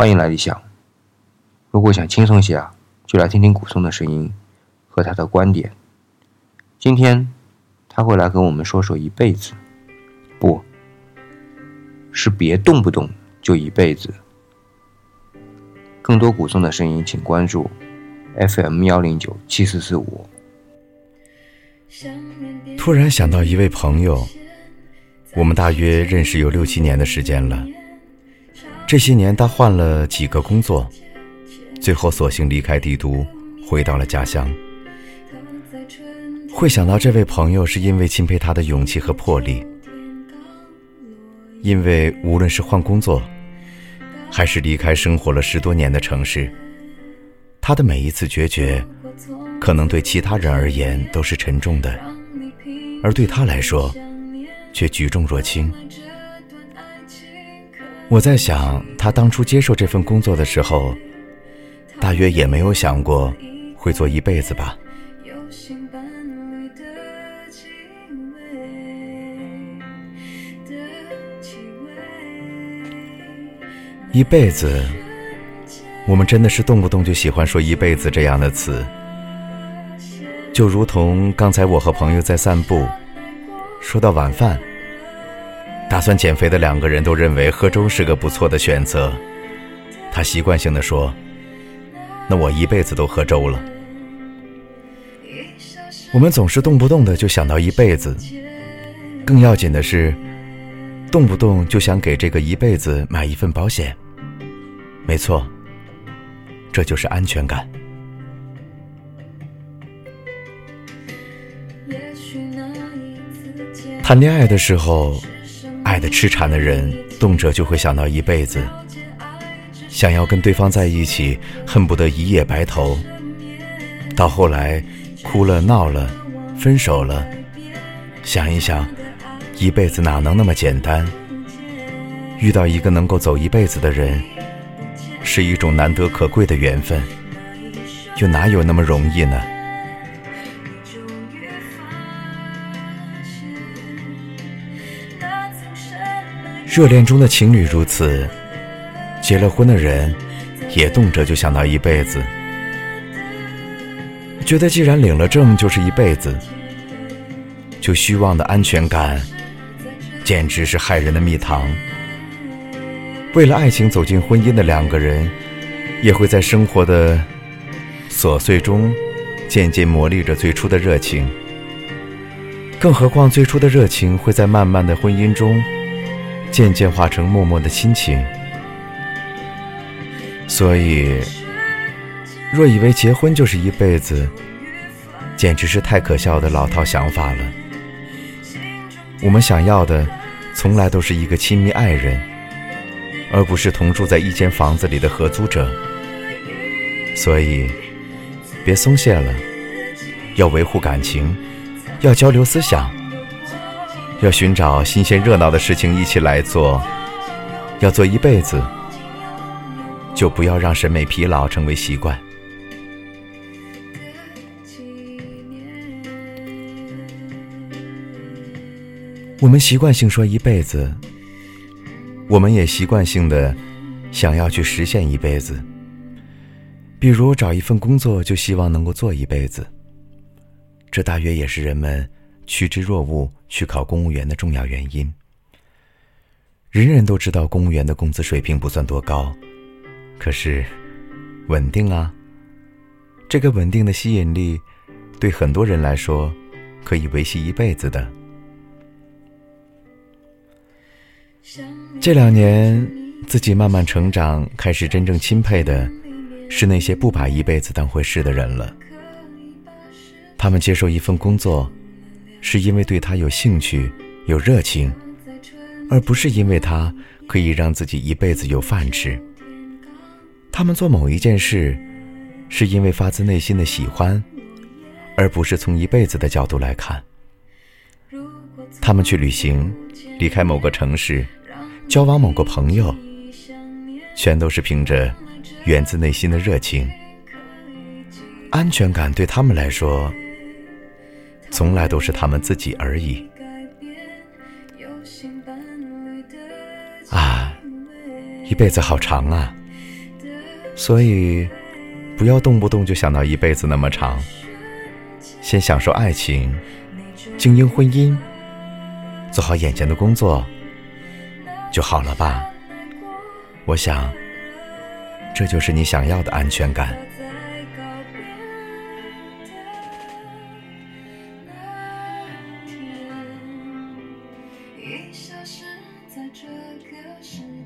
欢迎来理想。如果想轻松些啊，就来听听古松的声音和他的观点。今天他会来跟我们说说一辈子，不是别动不动就一辈子。更多古松的声音，请关注 FM 幺零九七四四五。突然想到一位朋友，我们大约认识有六七年的时间了。这些年，他换了几个工作，最后索性离开帝都，回到了家乡。会想到这位朋友，是因为钦佩他的勇气和魄力。因为无论是换工作，还是离开生活了十多年的城市，他的每一次决绝，可能对其他人而言都是沉重的，而对他来说，却举重若轻。我在想，他当初接受这份工作的时候，大约也没有想过会做一辈子吧。一辈子，我们真的是动不动就喜欢说“一辈子”这样的词，就如同刚才我和朋友在散步，说到晚饭。打算减肥的两个人都认为喝粥是个不错的选择，他习惯性的说：“那我一辈子都喝粥了。”我们总是动不动的就想到一辈子，更要紧的是，动不动就想给这个一辈子买一份保险。没错，这就是安全感。谈恋爱的时候。的痴缠的人，动辄就会想到一辈子，想要跟对方在一起，恨不得一夜白头。到后来，哭了闹了，分手了，想一想，一辈子哪能那么简单？遇到一个能够走一辈子的人，是一种难得可贵的缘分，又哪有那么容易呢？热恋中的情侣如此，结了婚的人也动辄就想到一辈子，觉得既然领了证就是一辈子，就虚妄的安全感简直是害人的蜜糖。为了爱情走进婚姻的两个人，也会在生活的琐碎中渐渐磨砺着最初的热情。更何况最初的热情会在漫漫的婚姻中。渐渐化成默默的亲情，所以，若以为结婚就是一辈子，简直是太可笑的老套想法了。我们想要的，从来都是一个亲密爱人，而不是同住在一间房子里的合租者。所以，别松懈了，要维护感情，要交流思想。要寻找新鲜热闹的事情一起来做，要做一辈子，就不要让审美疲劳成为习惯。我们习惯性说一辈子，我们也习惯性的想要去实现一辈子。比如找一份工作，就希望能够做一辈子。这大约也是人们。趋之若鹜去考公务员的重要原因。人人都知道公务员的工资水平不算多高，可是稳定啊。这个稳定的吸引力，对很多人来说，可以维系一辈子的。这两年，自己慢慢成长，开始真正钦佩的，是那些不把一辈子当回事的人了。他们接受一份工作。是因为对他有兴趣、有热情，而不是因为他可以让自己一辈子有饭吃。他们做某一件事，是因为发自内心的喜欢，而不是从一辈子的角度来看。他们去旅行，离开某个城市，交往某个朋友，全都是凭着源自内心的热情。安全感对他们来说。从来都是他们自己而已。啊，一辈子好长啊！所以，不要动不动就想到一辈子那么长，先享受爱情，经营婚姻，做好眼前的工作就好了吧？我想，这就是你想要的安全感。在这个世界。